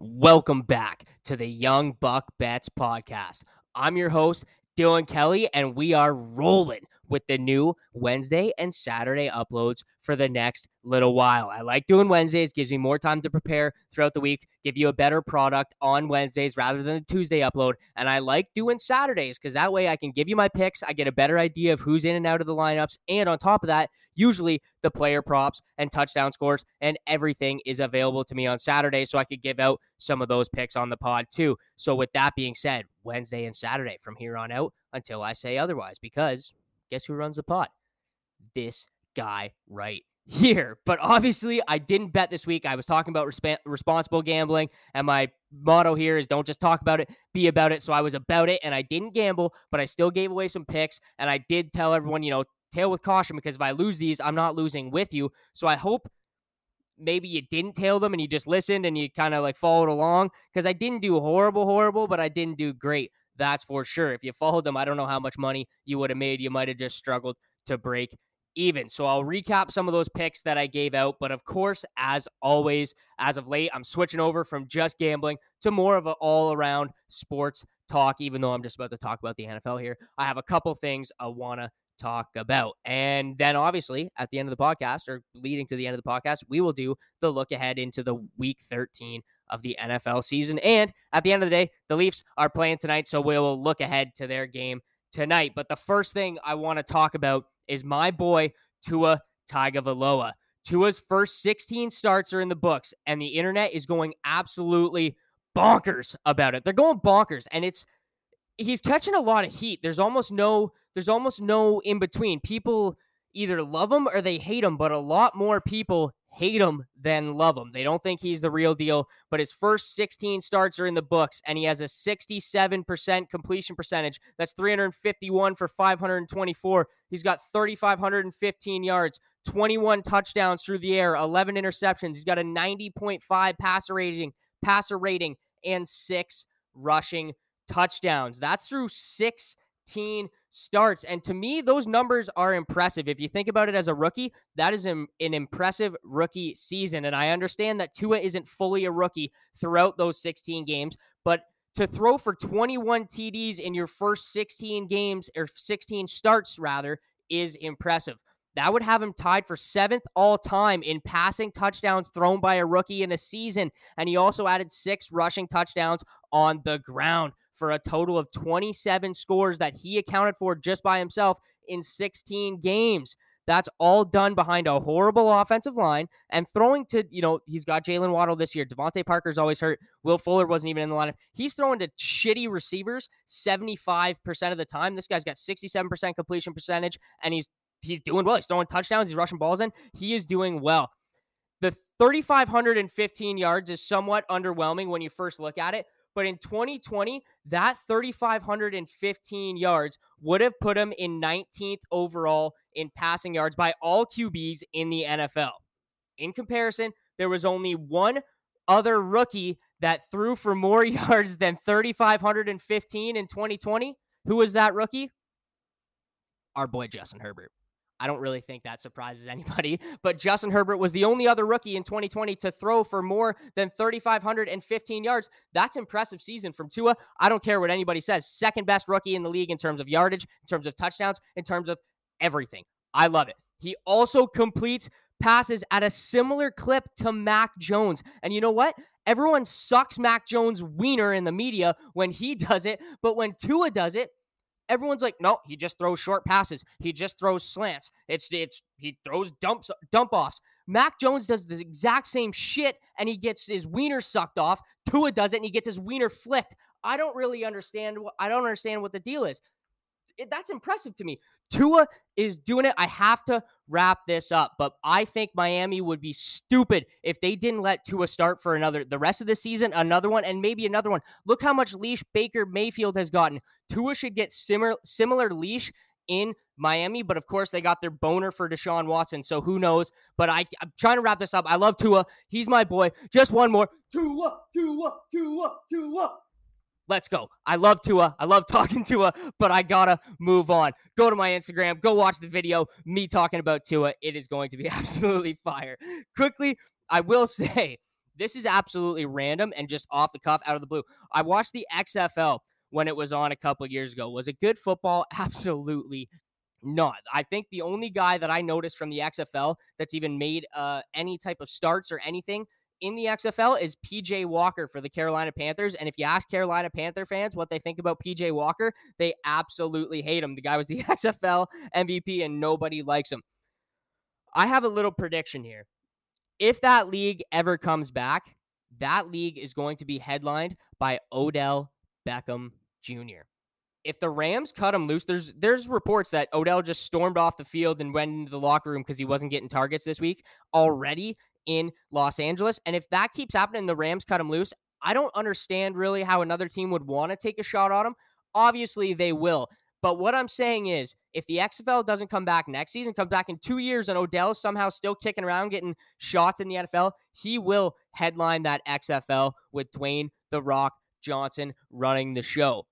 Welcome back to the Young Buck Bets podcast. I'm your host, Dylan Kelly, and we are rolling with the new Wednesday and Saturday uploads for the next little while. I like doing Wednesdays, gives me more time to prepare throughout the week, give you a better product on Wednesdays rather than the Tuesday upload. And I like doing Saturdays because that way I can give you my picks. I get a better idea of who's in and out of the lineups. And on top of that, usually the player props and touchdown scores and everything is available to me on Saturday. So I could give out some of those picks on the pod too. So with that being said, Wednesday and Saturday from here on out until I say otherwise, because guess who runs the pot? This guy right here. But obviously, I didn't bet this week. I was talking about resp- responsible gambling, and my motto here is don't just talk about it, be about it. So I was about it, and I didn't gamble, but I still gave away some picks, and I did tell everyone, you know, tail with caution because if I lose these, I'm not losing with you. So I hope maybe you didn't tail them and you just listened and you kind of like followed along because I didn't do horrible, horrible, but I didn't do great. That's for sure. If you followed them, I don't know how much money you would have made. You might have just struggled to break even. So I'll recap some of those picks that I gave out. But of course, as always, as of late, I'm switching over from just gambling to more of an all around sports talk, even though I'm just about to talk about the NFL here. I have a couple things I want to talk about. And then obviously at the end of the podcast or leading to the end of the podcast, we will do the look ahead into the week 13 of the NFL season. And at the end of the day, the Leafs are playing tonight, so we will look ahead to their game tonight. But the first thing I want to talk about is my boy Tua Tagovailoa. Tua's first 16 starts are in the books, and the internet is going absolutely bonkers about it. They're going bonkers, and it's he's catching a lot of heat. There's almost no there's almost no in between. People either love him or they hate him, but a lot more people hate him than love him. They don't think he's the real deal, but his first 16 starts are in the books and he has a 67% completion percentage. That's 351 for 524. He's got 3515 yards, 21 touchdowns through the air, 11 interceptions. He's got a 90.5 passer rating, passer rating and 6 rushing touchdowns. That's through 16 starts. And to me, those numbers are impressive. If you think about it as a rookie, that is an, an impressive rookie season. And I understand that Tua isn't fully a rookie throughout those 16 games, but to throw for 21 TDs in your first 16 games or 16 starts, rather, is impressive. That would have him tied for seventh all time in passing touchdowns thrown by a rookie in a season. And he also added six rushing touchdowns on the ground for a total of 27 scores that he accounted for just by himself in 16 games. That's all done behind a horrible offensive line and throwing to, you know, he's got Jalen Waddle this year. DeVante Parker's always hurt. Will Fuller wasn't even in the lineup. He's throwing to shitty receivers 75% of the time. This guy's got 67% completion percentage and he's he's doing well. He's throwing touchdowns, he's rushing balls in. He is doing well. The 3,515 yards is somewhat underwhelming when you first look at it, but in 2020, that 3,515 yards would have put him in 19th overall in passing yards by all QBs in the NFL. In comparison, there was only one other rookie that threw for more yards than 3,515 in 2020. Who was that rookie? Our boy Justin Herbert. I don't really think that surprises anybody. But Justin Herbert was the only other rookie in 2020 to throw for more than 3,515 yards. That's impressive season from Tua. I don't care what anybody says. Second best rookie in the league in terms of yardage, in terms of touchdowns, in terms of everything. I love it. He also completes passes at a similar clip to Mac Jones. And you know what? Everyone sucks Mac Jones' wiener in the media when he does it, but when Tua does it, everyone's like, no, he just throws short passes. He just throws slants. It's it's he throws dumps dump offs. Mac Jones does the exact same shit and he gets his wiener sucked off. Tua does it and he gets his wiener flicked. I don't really understand. I don't understand what the deal is it, that's impressive to me. Tua is doing it. I have to wrap this up, but I think Miami would be stupid if they didn't let Tua start for another the rest of the season, another one, and maybe another one. Look how much leash Baker Mayfield has gotten. Tua should get similar similar leash in Miami, but of course they got their boner for Deshaun Watson, so who knows? But I, I'm trying to wrap this up. I love Tua. He's my boy. Just one more. Tua, Tua, Tua, Tua. Let's go. I love Tua. I love talking to Tua, but I gotta move on. Go to my Instagram. Go watch the video. Me talking about Tua. It is going to be absolutely fire. Quickly, I will say This is absolutely random and just off the cuff out of the blue. I watched the XFL when it was on a couple years ago. Was it good football? Absolutely not. I think the only guy that I noticed from the XFL that's even made uh, any type of starts or anything in the XFL is PJ Walker for the Carolina Panthers. And if you ask Carolina Panther fans what they think about PJ Walker, they absolutely hate him. The guy was the XFL MVP and nobody likes him. I have a little prediction here. If that league ever comes back, that league is going to be headlined by Odell Beckham Jr. If the Rams cut him loose, there's there's reports that Odell just stormed off the field and went into the locker room because he wasn't getting targets this week already in Los Angeles. And if that keeps happening, the Rams cut him loose. I don't understand really how another team would want to take a shot on him. Obviously, they will. But what I'm saying is, if the XFL doesn't come back next season, comes back in two years, and Odell's somehow still kicking around, getting shots in the NFL, he will headline that XFL with Dwayne The Rock Johnson running the show.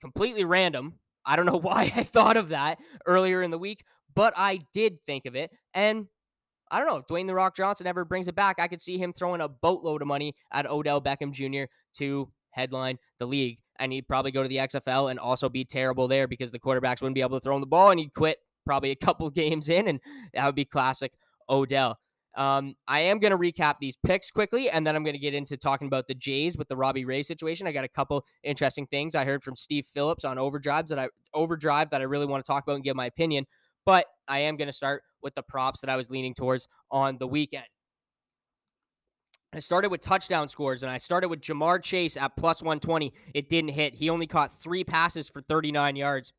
Completely random. I don't know why I thought of that earlier in the week, but I did think of it. And I don't know if Dwayne the Rock Johnson ever brings it back. I could see him throwing a boatload of money at Odell Beckham Jr. to headline the league. And he'd probably go to the XFL and also be terrible there because the quarterbacks wouldn't be able to throw him the ball and he'd quit probably a couple games in. And that would be classic Odell. Um, I am going to recap these picks quickly, and then I'm going to get into talking about the Jays with the Robbie Ray situation. I got a couple interesting things I heard from Steve Phillips on overdrives that I overdrive that I really want to talk about and give my opinion. But I am going to start with the props that I was leaning towards on the weekend. I started with touchdown scores and I started with Ja'Marr Chase at plus 120. It didn't hit. He only caught three passes for 39 yards.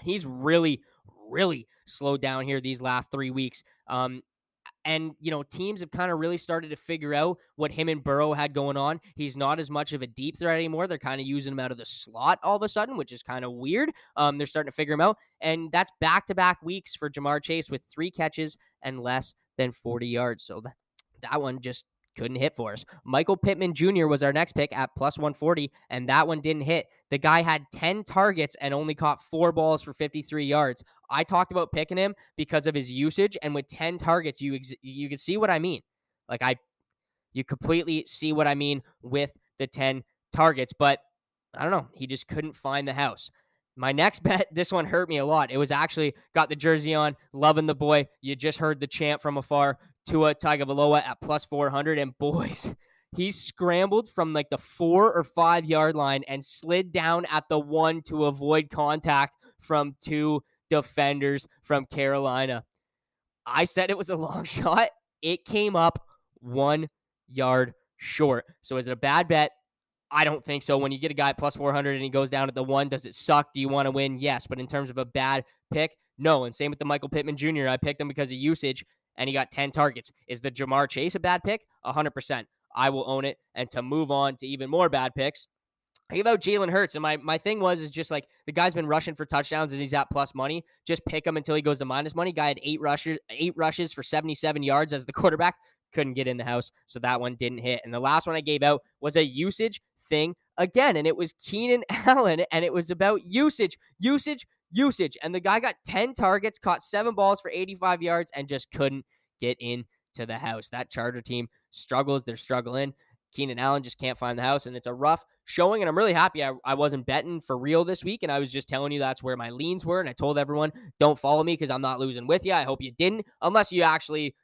He's really, really slowed down here these last three weeks. Um, and, you know, teams have kind of really started to figure out what him and Burrow had going on. He's not as much of a deep threat anymore. They're kind of using him out of the slot all of a sudden, which is kind of weird. Um, they're starting to figure him out. And that's back to back weeks for Ja'Marr Chase with three catches and less than 40 yards. So that, that one just couldn't hit for us. Michael Pittman Jr. was our next pick at plus 140, and that one didn't hit. The guy had 10 targets and only caught four balls for 53 yards. I talked about picking him because of his usage, and with 10 targets, you ex- you can see what I mean. Like I, you completely see what I mean with the 10 targets, but I don't know. He just couldn't find the house. My next bet, this one hurt me a lot. It was actually got the jersey on, loving the boy. You just heard the chant from afar. Tua Tagovailoa at plus 400. And boys, he scrambled from like the four or five yard line and slid down at the one to avoid contact from two defenders from Carolina. I said it was a long shot. It came up one yard short. So is it a bad bet? I don't think so. When you get a guy plus 400 and he goes down at the one, does it suck? Do you want to win? Yes. But in terms of a bad pick, no. And same with the Michael Pittman Jr. I picked him because of usage and he got 10 targets. Is the Ja'Marr Chase a bad pick? 100%. I will own it. And to move on to even more bad picks, I gave out Jalen Hurts, and my, my thing was is just like the guy's been rushing for touchdowns and he's at plus money. Just pick him until he goes to minus money. Guy had eight rushes, eight rushes for 77 yards as the quarterback. Couldn't get in the house, so that one didn't hit. And the last one I gave out was a usage thing again, and it was Keenan Allen, and it was about usage, usage, usage. And the guy got 10 targets, caught seven balls for 85 yards, and just couldn't get into the house. That Charger team struggles. They're struggling. Keenan Allen just can't find the house, and it's a rough showing. And I'm really happy I, I wasn't betting for real this week, and I was just telling you that's where my leans were. And I told everyone, don't follow me because I'm not losing with you. I hope you didn't, unless you actually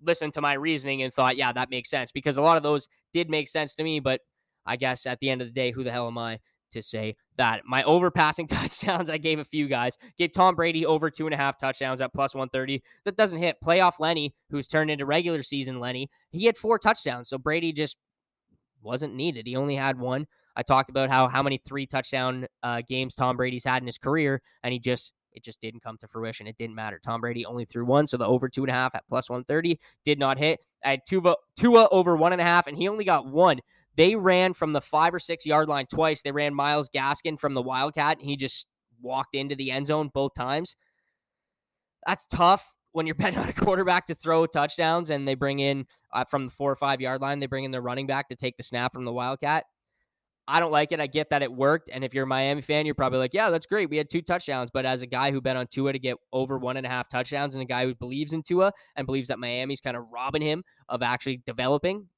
listened to my reasoning and thought, yeah, that makes sense, because a lot of those did make sense to me. But I guess at the end of the day, who the hell am I to say that. My overpassing touchdowns, I gave a few guys. Gave Tom Brady over two and a half touchdowns at plus 130. That doesn't hit. Playoff Lenny, who's turned into regular season Lenny, he had four touchdowns. So Brady just wasn't needed. He only had one. I talked about how how many three touchdown uh, games Tom Brady's had in his career, and he just it just didn't come to fruition. It didn't matter. Tom Brady only threw one, so the over two and a half at plus 130 did not hit. I had Tua, Tua over one and a half, and he only got one. They ran from the five or six yard line twice. They ran Myles Gaskin from the Wildcat, and he just walked into the end zone both times. That's tough when you're betting on a quarterback to throw touchdowns and they bring in uh, from the four or five yard line, they bring in their running back to take the snap from the Wildcat. I don't like it. I get that it worked. And if you're a Miami fan, you're probably like, yeah, that's great. We had two touchdowns. But as a guy who bet on Tua to get over one and a half touchdowns and a guy who believes in Tua and believes that Miami's kind of robbing him of actually developing,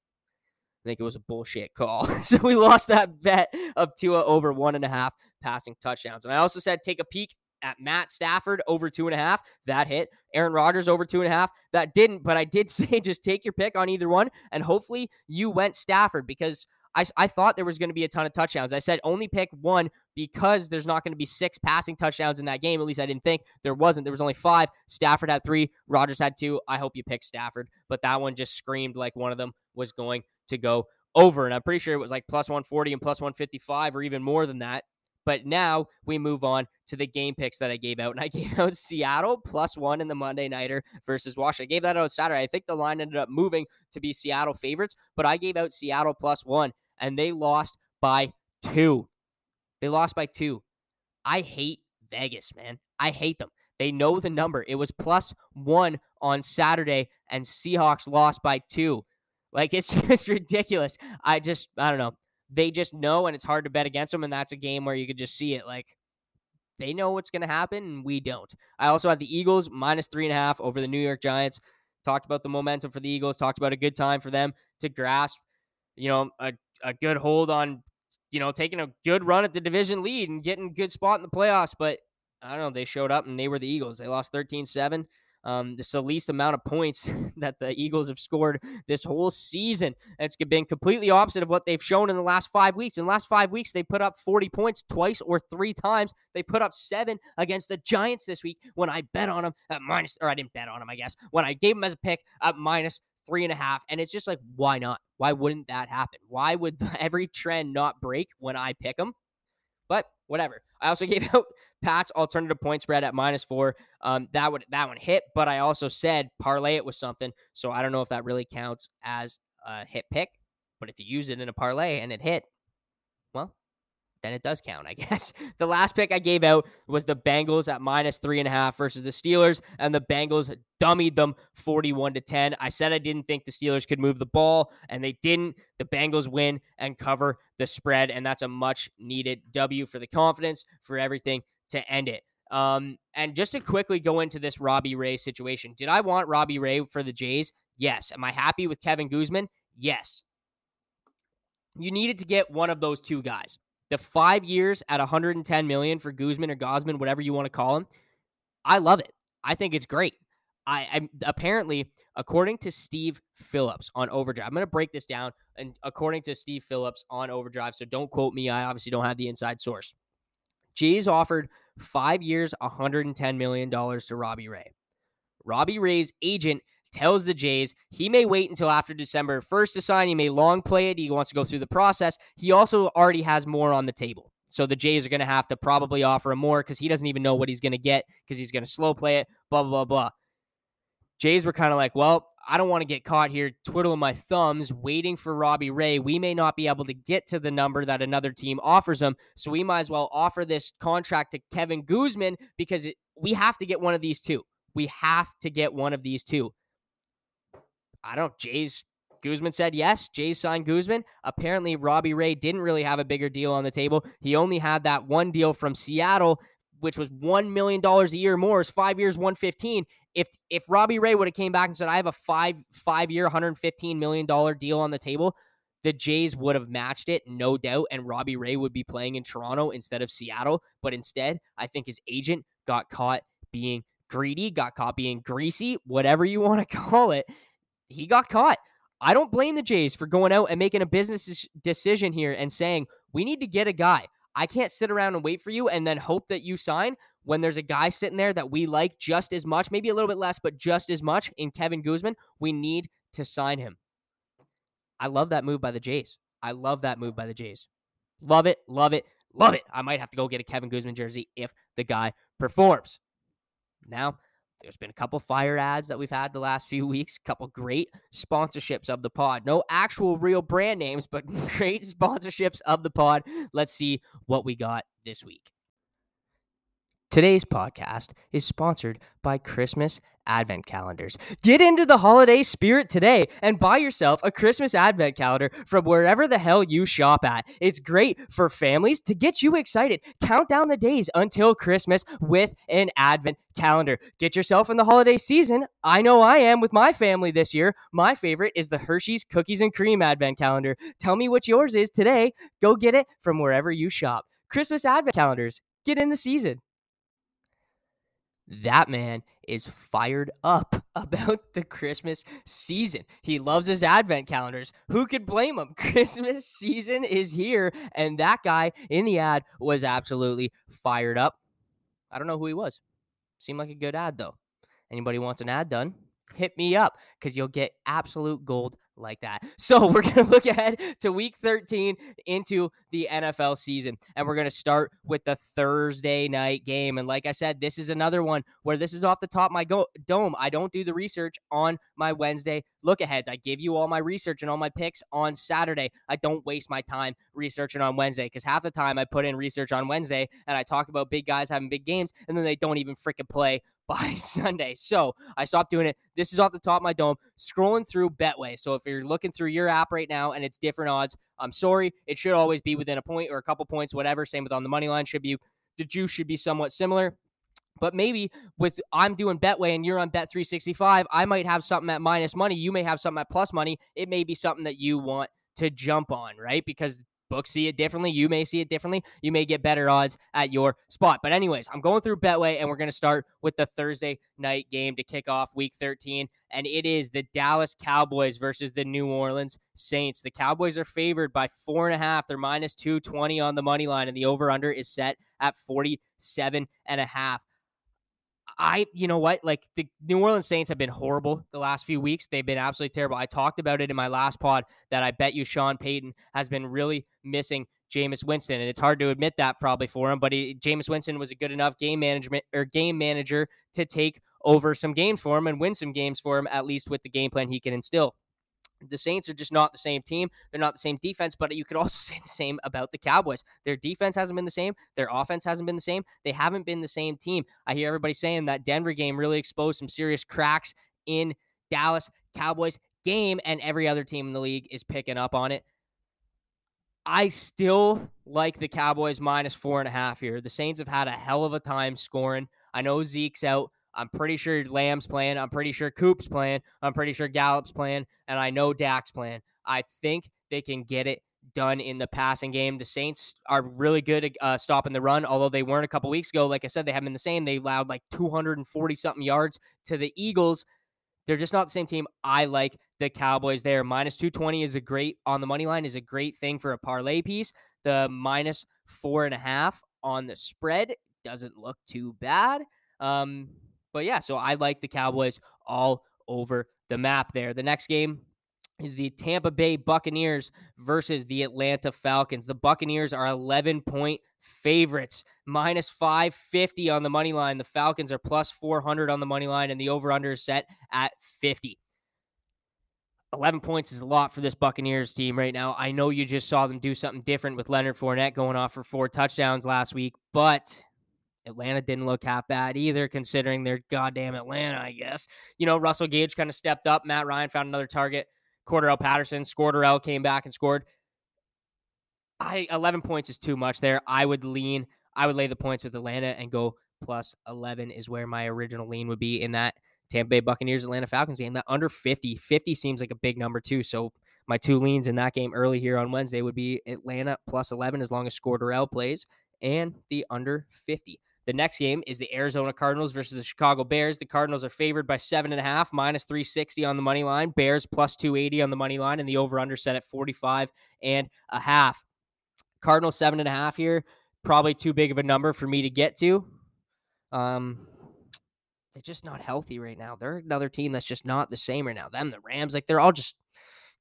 I think it was a bullshit call. so we lost that bet of Tua over one and a half passing touchdowns. And I also said take a peek at Matt Stafford over two and a half. That hit. Aaron Rodgers over two and a half. That didn't, but I did say just take your pick on either one. And hopefully you went Stafford because I, I thought there was going to be a ton of touchdowns. I said only pick one because there's not going to be six passing touchdowns in that game. At least I didn't think there wasn't. There was only five. Stafford had three. Rodgers had two. I hope you picked Stafford, but that one just screamed like one of them was going to go over. And I'm pretty sure it was like plus 140 and plus 155 or even more than that. But now we move on to the game picks that I gave out. And I gave out Seattle plus one in the Monday Nighter versus Washington. I gave that out Saturday. I think the line ended up moving to be Seattle favorites, but I gave out Seattle plus one and they lost by two. They lost by two. I hate Vegas, man. I hate them. They know the number. It was plus one on Saturday, and Seahawks lost by two. Like it's just ridiculous. I just I don't know. They just know, and it's hard to bet against them. And that's a game where you could just see it. Like they know what's going to happen, and we don't. I also had the Eagles minus three and a half over the New York Giants. Talked about the momentum for the Eagles. Talked about a good time for them to grasp, you know, a, a good hold on, you know, taking a good run at the division lead and getting good spot in the playoffs. But I don't know. They showed up and they were the Eagles. They lost 13 7. Um, it's the least amount of points that the Eagles have scored this whole season. It's been completely opposite of what they've shown in the last five weeks. In the last five weeks, they put up 40 points twice or three times. They put up seven against the Giants this week when I bet on them at minus, or I didn't bet on them, I guess, when I gave them as a pick at minus three and a half. And it's just like, why not? Why wouldn't that happen? Why would every trend not break when I pick them? Whatever. I also gave out Pat's alternative point spread at minus four. Um, that would that one hit, but I also said parlay it with something. So I don't know if that really counts as a hit pick. But if you use it in a parlay and it hit, then it does count, I guess. The last pick I gave out was the Bengals at minus three and a half versus the Steelers, and the Bengals dummied them 41 to 10. I said I didn't think the Steelers could move the ball, and they didn't. The Bengals win and cover the spread, and that's a much needed W for the confidence, for everything to end it. Um, and just to quickly go into this Robbie Ray situation, did I want Robbie Ray for the Jays? Yes. Am I happy with Kevin Guzman? Yes. You needed to get one of those two guys the five years at 110 million for Guzman or Gosman, whatever you want to call him. I love it. I think it's great. I, I apparently, according to Steve Phillips on Overdrive, I'm going to break this down. And according to Steve Phillips on Overdrive, so don't quote me. I obviously don't have the inside source. Jays offered five years, 110 million dollars to Robbie Ray. Robbie Ray's agent tells the Jays he may wait until after December 1st to sign. He may long play it. He wants to go through the process. He also already has more on the table. So the Jays are going to have to probably offer him more because he doesn't even know what he's going to get because he's going to slow play it, blah, blah, blah. Jays were kind of like, well, I don't want to get caught here twiddling my thumbs waiting for Robbie Ray. We may not be able to get to the number that another team offers him. So we might as well offer this contract to Kevin Guzman because it, we have to get one of these two. We have to get one of these two. I don't. Jays Guzman said yes. Jays signed Guzman. Apparently, Robbie Ray didn't really have a bigger deal on the table. He only had that one deal from Seattle, which was one million dollars a year more. It's five years, one fifteen. If if Robbie Ray would have came back and said, "I have a five five year, hundred fifteen million dollar deal on the table," the Jays would have matched it, no doubt, and Robbie Ray would be playing in Toronto instead of Seattle. But instead, I think his agent got caught being greedy, got caught being greasy, whatever you want to call it he got caught. I don't blame the Jays for going out and making a business decision here and saying, we need to get a guy. I can't sit around and wait for you and then hope that you sign when there's a guy sitting there that we like just as much, maybe a little bit less, but just as much in Kevin Guzman. We need to sign him. I love that move by the Jays. I love that move by the Jays. Love it, love it, love it. I might have to go get a Kevin Guzman jersey if the guy performs. Now, there's been a couple fire ads that we've had the last few weeks, a couple great sponsorships of the pod. No actual real brand names, but great sponsorships of the pod. Let's see what we got this week. Today's podcast is sponsored by Christmas Advent Calendars. Get into the holiday spirit today and buy yourself a Christmas Advent Calendar from wherever the hell you shop at. It's great for families to get you excited. Count down the days until Christmas with an Advent Calendar. Get yourself in the holiday season. I know I am with my family this year. My favorite is the Hershey's Cookies and Cream Advent Calendar. Tell me what yours is today. Go get it from wherever you shop. Christmas Advent Calendars. Get in the season that man is fired up about the Christmas season. He loves his advent calendars. Who could blame him? Christmas season is here, and that guy in the ad was absolutely fired up. I don't know who he was. Seemed like a good ad, though. Anybody wants an ad done? Hit me up because you'll get absolute gold like that. So we're going to look ahead to week 13 into the NFL season. And we're going to start with the Thursday night game. And like I said, this is another one where this is off the top of my go- dome. I don't do the research on my Wednesday look aheads. I give you all my research and all my picks on Saturday. I don't waste my time researching on Wednesday because half the time I put in research on Wednesday and I talk about big guys having big games and then they don't even freaking play by Sunday. So I stopped doing it. This is off the top of my dome, scrolling through Betway. So if you're looking through your app right now and it's different odds, I'm sorry. It should always be within a point or a couple points, whatever. Same with on the money line. Should be the juice should be somewhat similar. But maybe with I'm doing Betway and you're on Bet 365, I might have something at minus money. You may have something at plus money. It may be something that you want to jump on, right? Because books see it differently. You may see it differently. You may get better odds at your spot. But, anyways, I'm going through Betway, and we're going to start with the Thursday night game to kick off week 13. And it is the Dallas Cowboys versus the New Orleans Saints. The Cowboys are favored by four and a half. They're minus 220 on the money line, and the over under is set at 47 and a half. I, you know what? Like the New Orleans Saints have been horrible the last few weeks. They've been absolutely terrible. I talked about it in my last pod that I bet you Sean Payton has been really missing Jameis Winston, and it's hard to admit that probably for him. But he, Jameis Winston was a good enough game management or game manager to take over some games for him and win some games for him, at least with the game plan he can instill the Saints are just not the same team. They're not the same defense, but you could also say the same about the Cowboys. Their defense hasn't been the same. Their offense hasn't been the same. They haven't been the same team. I hear everybody saying that Denver game really exposed some serious cracks in Dallas Cowboys game, and every other team in the league is picking up on it. I still like the Cowboys minus four and a half here. The Saints have had a hell of a time scoring. I know Zeke's out. I'm pretty sure Lamb's playing. I'm pretty sure Coop's playing. I'm pretty sure Gallup's playing. And I know Dak's playing. I think they can get it done in the passing game. The Saints are really good at uh, stopping the run, although they weren't a couple weeks ago. Like I said, they haven't been the same. They allowed like 240 something yards to the Eagles. They're just not the same team. I like the Cowboys there. Minus 220 is a great on the money line, is a great thing for a parlay piece. The minus four and a half on the spread doesn't look too bad. Um, but yeah, so I like the Cowboys all over the map there. The next game is the Tampa Bay Buccaneers versus the Atlanta Falcons. The Buccaneers are 11 point favorites, minus 550 on the money line. The Falcons are plus 400 on the money line, and the over under is set at 50. 11 points is a lot for this Buccaneers team right now. I know you just saw them do something different with Leonard Fournette going off for four touchdowns last week, but Atlanta didn't look half bad either, considering they're goddamn Atlanta, I guess. You know, Russell Gage kind of stepped up. Matt Ryan found another target. Cordarrelle Patterson, scored. Scordarrelle came back and scored. I 11 points is too much there. I would lean, I would lay the points with Atlanta and go plus 11 is where my original lean would be in that Tampa Bay Buccaneers Atlanta Falcons game. That under 50, 50 seems like a big number too. So my two leans in that game early here on Wednesday would be Atlanta plus 11 as long as Scordarrelle plays and the under 50. The next game is the Arizona Cardinals versus the Chicago Bears. The Cardinals are favored by seven and a half, minus 360 on the money line. Bears plus 280 on the money line, and the over under set at 45 and a half. Cardinals seven and a half here, probably too big of a number for me to get to. Um, they're just not healthy right now. They're another team that's just not the same right now. Them, the Rams, like they're all just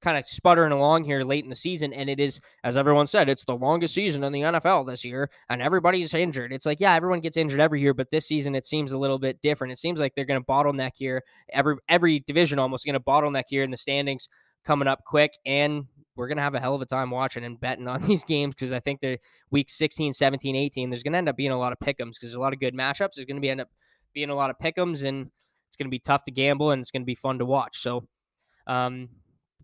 kind of sputtering along here late in the season. And it is, as everyone said, it's the longest season in the NFL this year, and everybody's injured. It's like, yeah, everyone gets injured every year, but this season it seems a little bit different. It seems like they're going to bottleneck here. Every every division almost going to bottleneck here in the standings coming up quick. And we're going to have a hell of a time watching and betting on these games because I think they're week 16, 17, 18. There's going to end up being a lot of pick'ems because there's a lot of good matchups. There's going to be end up being a lot of pick'ems and it's going to be tough to gamble and it's going to be fun to watch. So, um,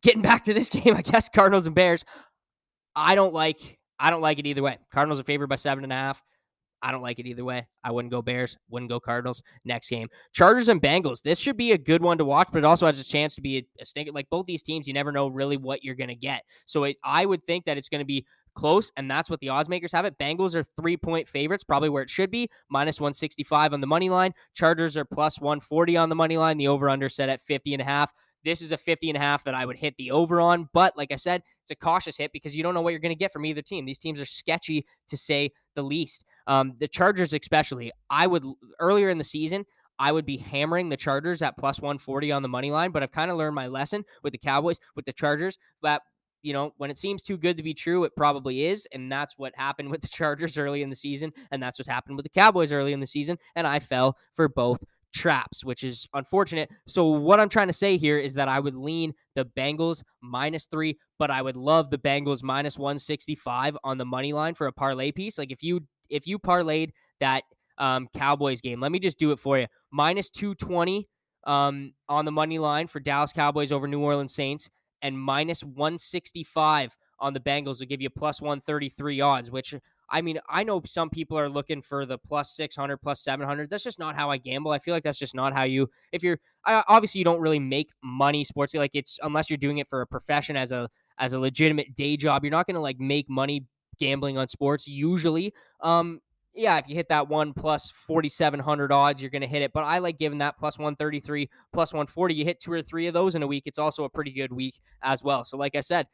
getting back to this game, I guess Cardinals and Bears. I don't like I don't like it either way. Cardinals are favored by seven and a half. I don't like it either way. I wouldn't go Bears, wouldn't go Cardinals. Next game, Chargers and Bengals. This should be a good one to watch, but it also has a chance to be a, a. Like both these teams, you never know really what you're going to get. So it, I would think that it's going to be close, and that's what the odds makers have it. Bengals are three point favorites, probably where it should be, minus 165 on the money line. Chargers are plus 140 on the money line. The over under set at 50 and a half. This is a 50 and a half that I would hit the over on. But like I said, it's a cautious hit because you don't know what you're going to get from either team. These teams are sketchy to say the least. Um, the Chargers, especially, I would earlier in the season, I would be hammering the Chargers at plus 140 on the money line, but I've kind of learned my lesson with the Cowboys, with the Chargers, that you know, when it seems too good to be true, it probably is. And that's what happened with the Chargers early in the season. And that's what happened with the Cowboys early in the season. And I fell for both traps, which is unfortunate. So, what I'm trying to say here is that I would lean the Bengals minus three, but I would love the Bengals minus 165 on the money line for a parlay piece. Like if you if you parlayed that um, Cowboys game, let me just do it for you. Minus 220 um, on the money line for Dallas Cowboys over New Orleans Saints, and minus 165 on the Bengals will give you plus 133 odds, which I mean, I know some people are looking for the plus 600, plus 700. That's just not how I gamble. I feel like that's just not how you, if you're, obviously you don't really make money sports. Like it's, unless you're doing it for a profession as a, as a legitimate day job, you're not going to like make money gambling on sports usually. Um, yeah, if you hit that one plus 4,700 odds, you're going to hit it. But I like giving that plus 133, plus 140. You hit two or three of those in a week. It's also a pretty good week as well. So, like I said,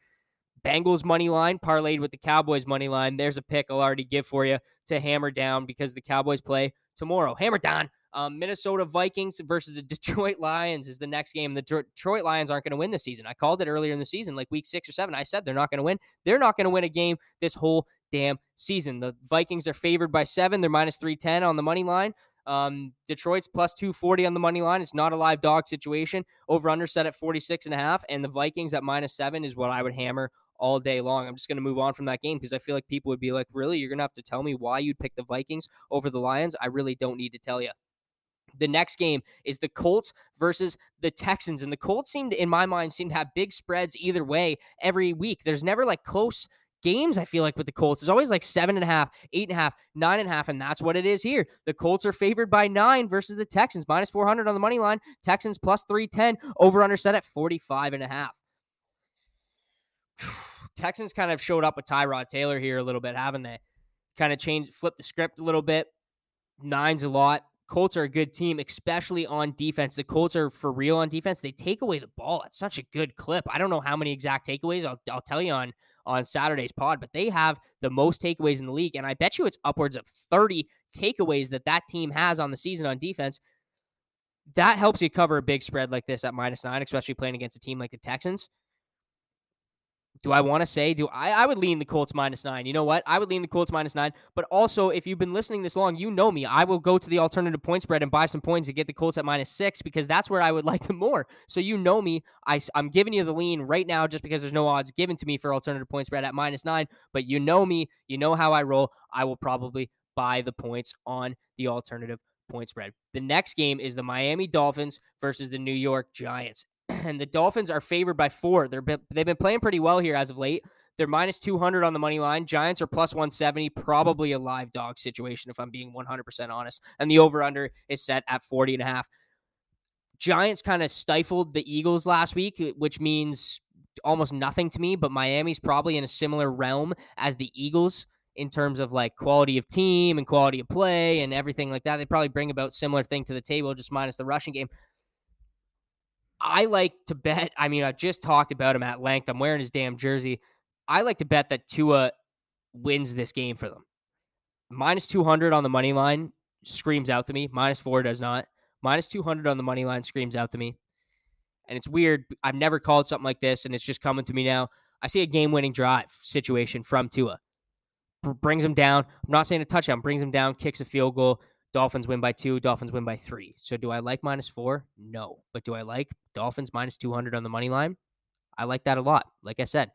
Bengals money line parlayed with the Cowboys money line. There's a pick I'll already give for you to hammer down because the Cowboys play tomorrow. Hammer down. Um, Minnesota Vikings versus the Detroit Lions is the next game. The Detroit Lions aren't going to win this season. I called it earlier in the season, like week six or seven. I said they're not going to win. They're not going to win a game this whole damn season. The Vikings are favored by seven. They're minus 310 on the money line. Um, Detroit's plus 240 on the money line. It's not a live dog situation. Over under set at 46 and a half. And the Vikings at minus seven is what I would hammer all day long. I'm just going to move on from that game because I feel like people would be like, really? You're going to have to tell me why you'd pick the Vikings over the Lions? I really don't need to tell you. The next game is the Colts versus the Texans. And the Colts seem to, in my mind, seem to have big spreads either way every week. There's never like close games, I feel like, with the Colts. It's always like seven and a half, eight and a half, nine and a half, and that's what it is here. The Colts are favored by nine versus the Texans, minus 400 on the money line. Texans plus 310, over under set at 45 and a half. Texans kind of showed up with Tyrod Taylor here a little bit, haven't they? Kind of changed, flipped the script a little bit. Nine's a lot. Colts are a good team, especially on defense. The Colts are for real on defense. They take away the ball at such a good clip. I don't know how many exact takeaways. I'll, I'll tell you on on Saturday's pod, but they have the most takeaways in the league, and I bet you it's upwards of 30 takeaways that that team has on the season on defense. That helps you cover a big spread like this at minus nine, especially playing against a team like the Texans. Do I want to say? Do I? I would lean the Colts minus nine. You know what? I would lean the Colts minus nine. But also, if you've been listening this long, you know me. I will go to the alternative point spread and buy some points to get the Colts at minus six because that's where I would like them more. So you know me. I, I'm giving you the lean right now just because there's no odds given to me for alternative point spread at minus nine. But you know me. You know how I roll. I will probably buy the points on the alternative point spread. The next game is the Miami Dolphins versus the New York Giants. And the Dolphins are favored by four. They're they've been playing pretty well here as of late. They're minus 200 on the money line. Giants are plus 170, probably a live dog situation if I'm being 100% honest. And the over under is set at 40 and a half. Giants kind of stifled the Eagles last week, which means almost nothing to me, but Miami's probably in a similar realm as the Eagles in terms of like quality of team and quality of play and everything like that. They probably bring about similar thing to the table, just minus the rushing game. I like to bet. I mean, I just talked about him at length. I'm wearing his damn jersey. I like to bet that Tua wins this game for them. Minus 200 on the money line screams out to me. Minus four does not. Minus 200 on the money line screams out to me. And it's weird. I've never called something like this, and it's just coming to me now. I see a game winning drive situation from Tua. brings him down. I'm not saying a touchdown, brings him down, kicks a field goal. Dolphins win by two. Dolphins win by three. So do I like minus four? No. But do I like Dolphins minus 200 on the money line? I like that a lot. Like I said,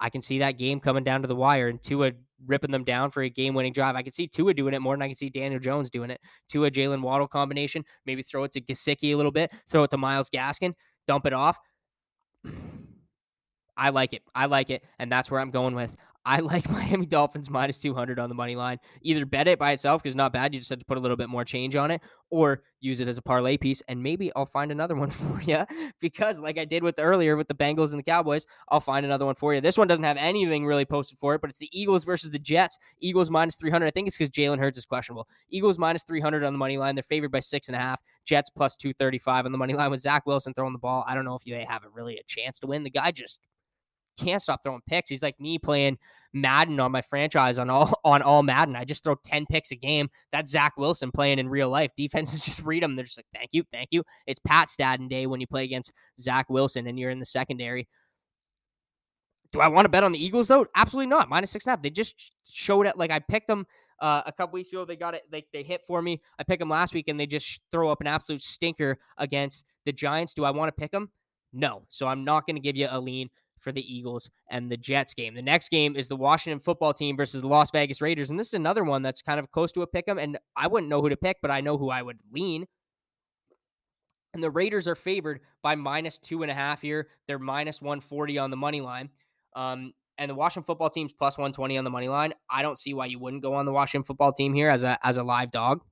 I can see that game coming down to the wire and Tua ripping them down for a game winning drive. I can see Tua doing it more than I can see Daniel Jones doing it. Tua Jalen Waddle combination, maybe throw it to Gesicki a little bit, throw it to Myles Gaskin, dump it off. I like it. I like it. And that's where I'm going with. I like Miami Dolphins minus 200 on the money line. Either bet it by itself because not bad. You just have to put a little bit more change on it, or use it as a parlay piece. And maybe I'll find another one for you because, like I did with earlier with the Bengals and the Cowboys, I'll find another one for you. This one doesn't have anything really posted for it, but it's the Eagles versus the Jets. Eagles minus 300. I think it's because Jalen Hurts is questionable. Eagles minus 300 on the money line. They're favored by six and a half. Jets plus 235 on the money line with Zach Wilson throwing the ball. I don't know if they have a really a chance to win. The guy just can't stop throwing picks. He's like me playing Madden on my franchise on all on all Madden. I just throw 10 picks a game. That's Zach Wilson playing in real life. Defenses just read them. They're just like, thank you, thank you. It's Pat Stadden day when you play against Zach Wilson and you're in the secondary. Do I want to bet on the Eagles though? Absolutely not. Minus six and a half. They just showed it. Like I picked them uh, a couple weeks ago. They got it. They, they hit for me. I picked them last week and they just throw up an absolute stinker against the Giants. Do I want to pick them? No. So I'm not going to give you a lean for the Eagles and the Jets game. The next game is the Washington football team versus the Las Vegas Raiders. And this is another one that's kind of close to a pick 'em. And I wouldn't know who to pick, but I know who I would lean. And the Raiders are favored by minus two and a half here. They're minus 140 on the money line. Um, and the Washington football team's plus 120 on the money line. I don't see why you wouldn't go on the Washington football team here as a as a live dog.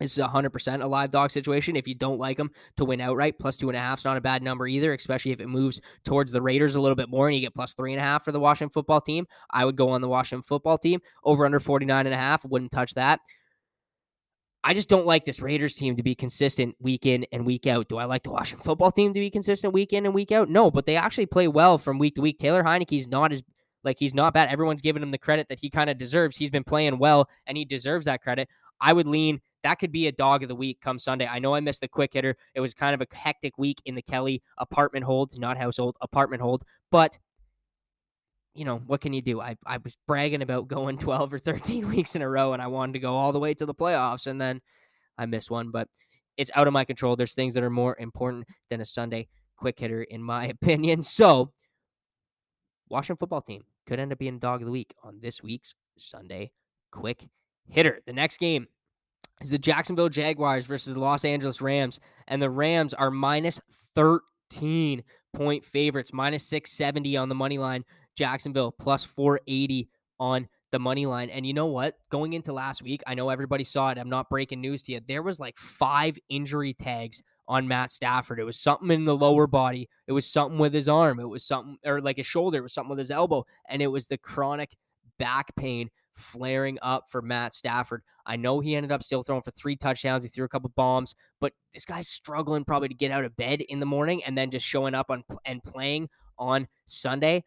This is 100% a live dog situation. If you don't like them to win outright, plus two and a half is not a bad number either, especially if it moves towards the Raiders a little bit more and you get plus three and a half for the Washington football team. I would go on the Washington football team over under 49 and a half. Wouldn't touch that. I just don't like this Raiders team to be consistent week in and week out. Do I like the Washington football team to be consistent week in and week out? No, but they actually play well from week to week. Taylor Heinicke's not as like he's not bad. Everyone's giving him the credit that he kind of deserves. He's been playing well and he deserves that credit. I would lean that could be a dog of the week come Sunday. I know I missed the quick hitter. It was kind of a hectic week in the Kelly apartment hold, not household, apartment hold. But you know, what can you do? I, I was bragging about going 12 or 13 weeks in a row and I wanted to go all the way to the playoffs and then I missed one, but it's out of my control. There's things that are more important than a Sunday quick hitter, in my opinion. So, Washington football team could end up being dog of the week on this week's Sunday quick hitter. The next game is the Jacksonville Jaguars versus the Los Angeles Rams, and the Rams are minus 13 point favorites, minus 670 on the money line. Jacksonville plus 480 on the money line. And you know what? Going into last week, I know everybody saw it. I'm not breaking news to you. There was like five injury tags on Matt Stafford. It was something in the lower body. It was something with his arm. It was something or like his shoulder. It was something with his elbow. And it was the chronic back pain flaring up for Matt Stafford. I know he ended up still throwing for three touchdowns. He threw a couple bombs, but this guy's struggling probably to get out of bed in the morning and then just showing up on and playing on Sunday.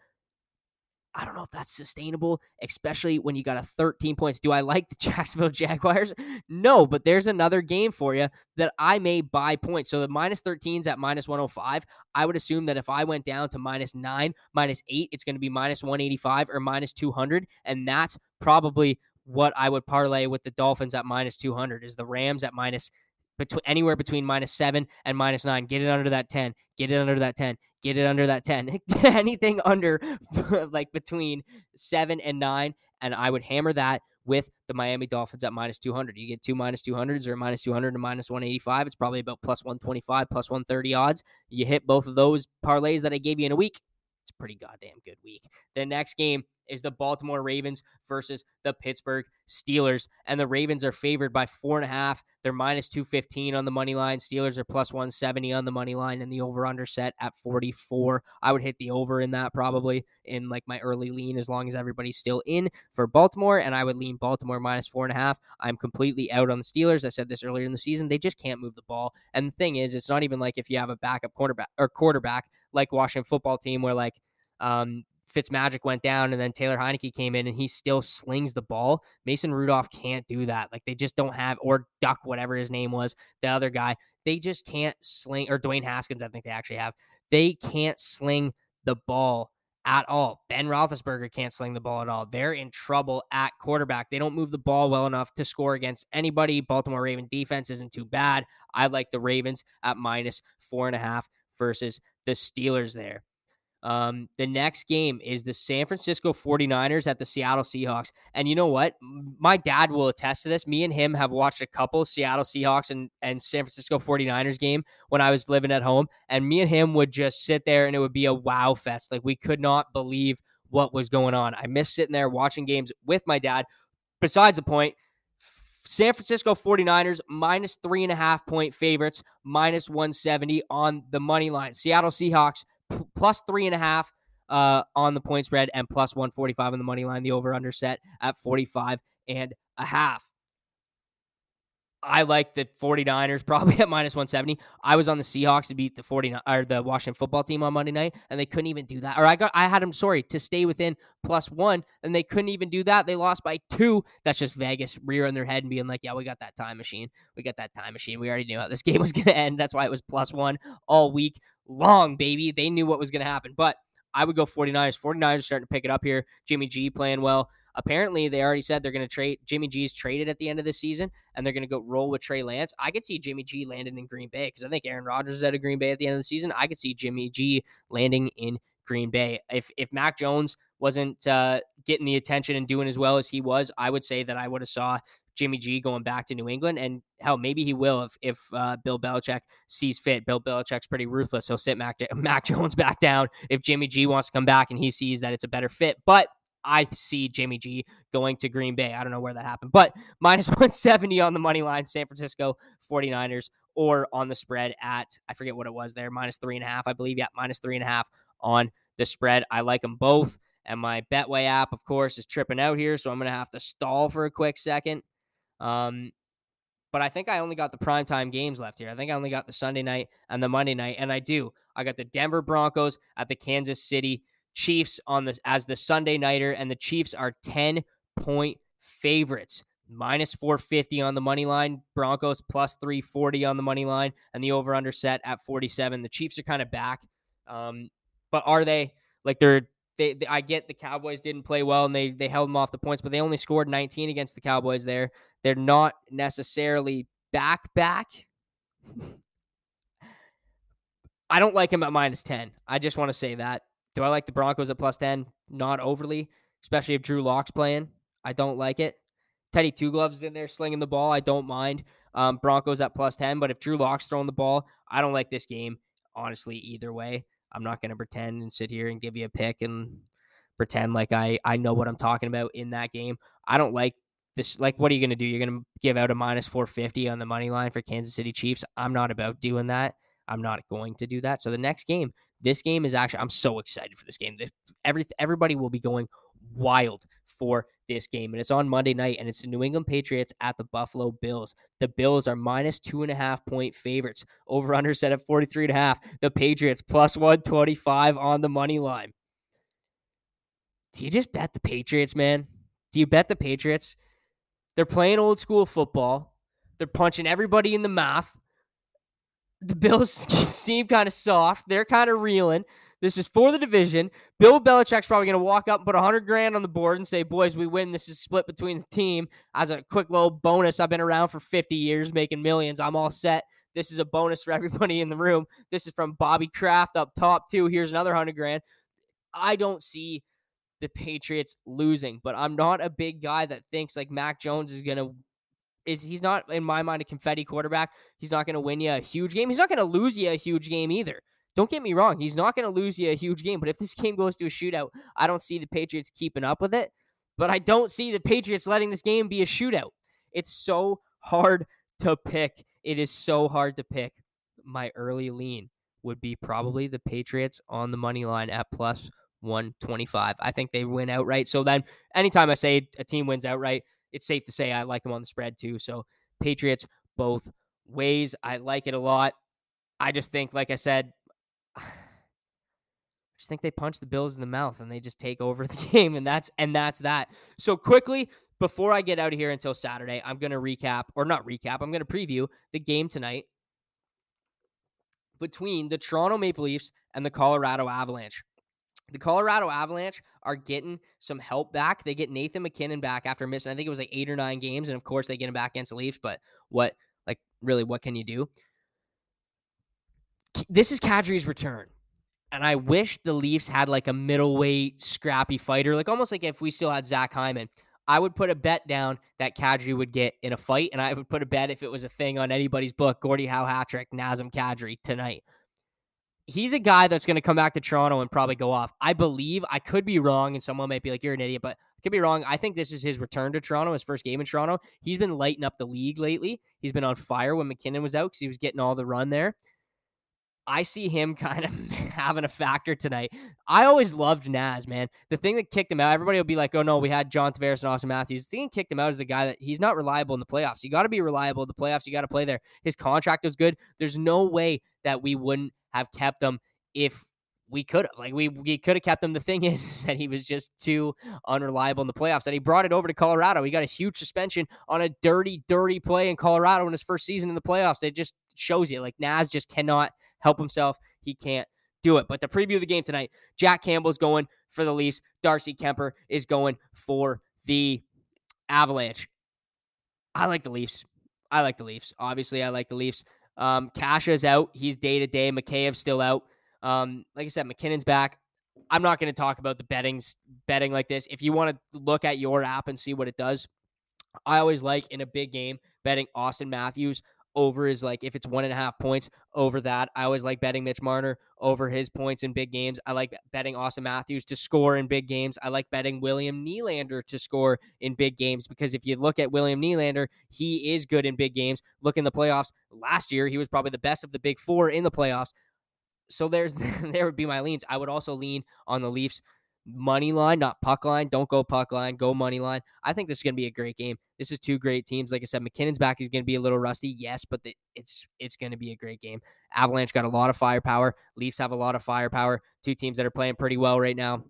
I don't know if that's sustainable, especially when you got a 13 points. Do I like the Jacksonville Jaguars? No, but there's another game for you that I may buy points. So the minus 13s at minus 105. I would assume that if I went down to minus nine, minus eight, it's going to be minus 185 or minus 200. And that's probably what I would parlay with the Dolphins at minus 200 is the Rams at minus between anywhere between minus seven and minus nine. Get it under that 10. Get it under that 10. Get it under that 10. Anything under like between seven and nine. And I would hammer that with the Miami Dolphins at minus 200. You get two minus 200s or minus 200 and minus 185. It's probably about plus 125, plus 130 odds. You hit both of those parlays that I gave you in a week. It's a pretty goddamn good week. The next game is the Baltimore Ravens versus the Pittsburgh Steelers. And the Ravens are favored by four and a half. They're minus 215 on the money line. Steelers are plus 170 on the money line, and the over under set at 44. I would hit the over in that probably in like my early lean as long as everybody's still in for Baltimore. And I would lean Baltimore minus four and a half. I'm completely out on the Steelers. I said this earlier in the season. They just can't move the ball. And the thing is, it's not even like if you have a backup quarterback or quarterback like Washington football team where like um, Fitzmagic went down and then Taylor Heinicke came in and he still slings the ball. Mason Rudolph can't do that. Like they just don't have, or Duck, whatever his name was, the other guy, they just can't sling, or Dwayne Haskins, I think they actually have. They can't sling the ball at all. Ben Roethlisberger can't sling the ball at all. They're in trouble at quarterback. They don't move the ball well enough to score against anybody. Baltimore Raven defense isn't too bad. I like the Ravens at minus four and a half versus the Steelers there. Um, the next game is the San Francisco 49ers at the Seattle Seahawks. And you know what? My dad will attest to this. Me and him have watched a couple Seattle Seahawks and, and San Francisco 49ers game when I was living at home. And me and him would just sit there and it would be a wow fest. Like we could not believe what was going on. I miss sitting there watching games with my dad. Besides the point, San Francisco 49ers minus three and a half point favorites, minus 170 on the money line. Seattle Seahawks plus three and a half uh, on the point spread and plus 145 on the money line. The over under set at 45 and a half. I like the 49ers probably at minus 170. I was on the Seahawks to beat the 49 or the Washington football team on Monday night and they couldn't even do that. Or I got I had them sorry to stay within plus 1 and they couldn't even do that. They lost by 2. That's just Vegas rearing their head and being like, "Yeah, we got that time machine. We got that time machine. We already knew how this game was going to end. That's why it was plus 1 all week long, baby. They knew what was going to happen." But I would go 49ers. 49ers are starting to pick it up here. Jimmy G playing well. Apparently, they already said they're going to trade Jimmy G's traded at the end of the season, and they're going to go roll with Trey Lance. I could see Jimmy G landing in Green Bay because I think Aaron Rodgers is at a Green Bay at the end of the season. I could see Jimmy G landing in Green Bay. If if Mac Jones wasn't uh, getting the attention and doing as well as he was, I would say that I would have saw Jimmy G going back to New England, and hell, maybe he will if if uh, Bill Belichick sees fit. Bill Belichick's pretty ruthless; he'll sit Mac Mac Jones back down if Jimmy G wants to come back and he sees that it's a better fit. But I see Jimmy G going to Green Bay. I don't know where that happened, but minus 170 on the money line, San Francisco 49ers, or on the spread at, I forget what it was there, minus three and a half, I believe. Yeah, minus three and a half on the spread. I like them both. And my Betway app, of course, is tripping out here. So I'm going to have to stall for a quick second. Um, but I think I only got the primetime games left here. I think I only got the Sunday night and the Monday night. And I do. I got the Denver Broncos at the Kansas City Chiefs on this as the Sunday nighter, and the Chiefs are 10 point favorites. Minus 450 on the money line, Broncos plus 340 on the money line, and the over under set at 47. The Chiefs are kind of back. Um, but are they like they're they, they, I get the Cowboys didn't play well and they they held them off the points, but they only scored 19 against the Cowboys there. They're not necessarily back back. I don't like him at minus 10. I just want to say that. Do I like the Broncos at plus 10? Not overly, especially if Drew Lock's playing. I don't like it. Teddy Two Gloves in there slinging the ball. I don't mind. Um, Broncos at plus 10, but if Drew Lock's throwing the ball, I don't like this game, honestly, either way. I'm not going to pretend and sit here and give you a pick and pretend like I, I know what I'm talking about in that game. I don't like this. Like, what are you going to do? You're going to give out a minus 450 on the money line for Kansas City Chiefs. I'm not about doing that. I'm not going to do that. So the next game, this game is actually I'm so excited for this game. Every everybody will be going wild for this game, and it's on Monday night, and it's the New England Patriots at the Buffalo Bills. The Bills are minus two and a half point favorites. Over under set at 43 and a half. The Patriots plus 125 on the money line. Do you just bet the Patriots, man? Do you bet the Patriots? They're playing old school football. They're punching everybody in the mouth the Bills seem kind of soft. They're kind of reeling. This is for the division. Bill Belichick's probably going to walk up and put 100 grand on the board and say, boys, we win. This is split between the team. As a quick little bonus, I've been around for 50 years making millions. I'm all set. This is a bonus for everybody in the room. This is from Bobby Kraft up top, too. Here's another 100 grand. I don't see the Patriots losing, but I'm not a big guy that thinks like Mac Jones is going to is he's not in my mind a confetti quarterback. He's not going to win you a huge game. He's not going to lose you a huge game either. Don't get me wrong. He's not going to lose you a huge game. But if this game goes to a shootout, I don't see the Patriots keeping up with it. But I don't see the Patriots letting this game be a shootout. It's so hard to pick. It is so hard to pick. My early lean would be probably the Patriots on the money line at plus 125. I think they win outright. So then anytime I say a team wins outright, it's safe to say I like them on the spread too. So Patriots both ways. I like it a lot. I just think, like I said, I just think they punch the Bills in the mouth and they just take over the game, and that's and that's that. So quickly before I get out of here until Saturday, I'm gonna recap or not recap. I'm gonna preview the game tonight between the Toronto Maple Leafs and the Colorado Avalanche. The Colorado Avalanche are getting some help back. They get Nathan MacKinnon back after missing, I think it was like eight or nine games. And of course, they get him back against the Leafs. But what, like, really, what can you do? This is Kadri's return. And I wish the Leafs had like a middleweight scrappy fighter, like almost like if we still had Zach Hyman. I would put a bet down that Kadri would get in a fight, and I would put a bet if it was a thing on anybody's book, Gordie Howe Hatrick, Nazem Kadri tonight. He's a guy that's going to come back to Toronto and probably go off. I believe I could be wrong, and someone might be like, "You're an idiot," but I could be wrong. I think this is his return to Toronto, his first game in Toronto. He's been lighting up the league lately. He's been on fire when MacKinnon was out because he was getting all the run there. I see him kind of having a factor tonight. I always loved Naz, man. The thing that kicked him out, everybody will be like, oh no, we had John Tavares and Auston Matthews. The thing that kicked him out is the guy that he's not reliable in the playoffs. You got to be reliable in the playoffs. You got to play there. His contract was good. There's no way that we wouldn't have kept him if we could have. Like we we could have kept him. The thing is, that he was just too unreliable in the playoffs. And he brought it over to Colorado. He got a huge suspension on a dirty, dirty play in Colorado in his first season in the playoffs. It just shows you like Naz just cannot help himself. He can't do it. But to preview the game tonight, Jack Campbell's going for the Leafs. Darcy Kuemper is going for the Avalanche. I like the Leafs. I like the Leafs. Obviously, I like the Leafs. Um, is out. He's day to day. Mikheyev's still out. Um, like I said, MacKinnon's back. I'm not going to talk about the bettings betting like this. If you want to look at your app and see what it does, I always like in a big game betting Auston Matthews over is like if it's one and a half points over that. I always like betting Mitch Marner over his points in big games. I like betting Auston Matthews to score in big games. I like betting William Nylander to score in big games because if you look at William Nylander, he is good in big games. Look in the playoffs last year, he was probably the best of the big four in the playoffs. So there's there would be my leans. I would also lean on the Leafs money line, not puck line. Don't go puck line, go money line. I think this is going to be a great game. This is two great teams. Like I said, MacKinnon's back is going to be a little rusty, yes, but the, it's it's going to be a great game. Avalanche got a lot of firepower. Leafs have a lot of firepower. Two teams that are playing pretty well right now.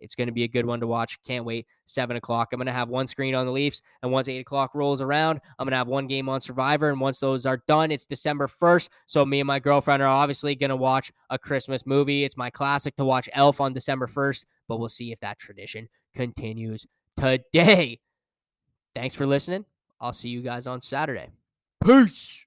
It's going to be a good one to watch. Can't wait. Seven o'clock. I'm going to have one screen on the Leafs. And once eight o'clock rolls around, I'm going to have one game on Survivor. And once those are done, it's December 1st. So me and my girlfriend are obviously going to watch a Christmas movie. It's my classic to watch Elf on December 1st, but we'll see if that tradition continues today. Thanks for listening. I'll see you guys on Saturday. Peace.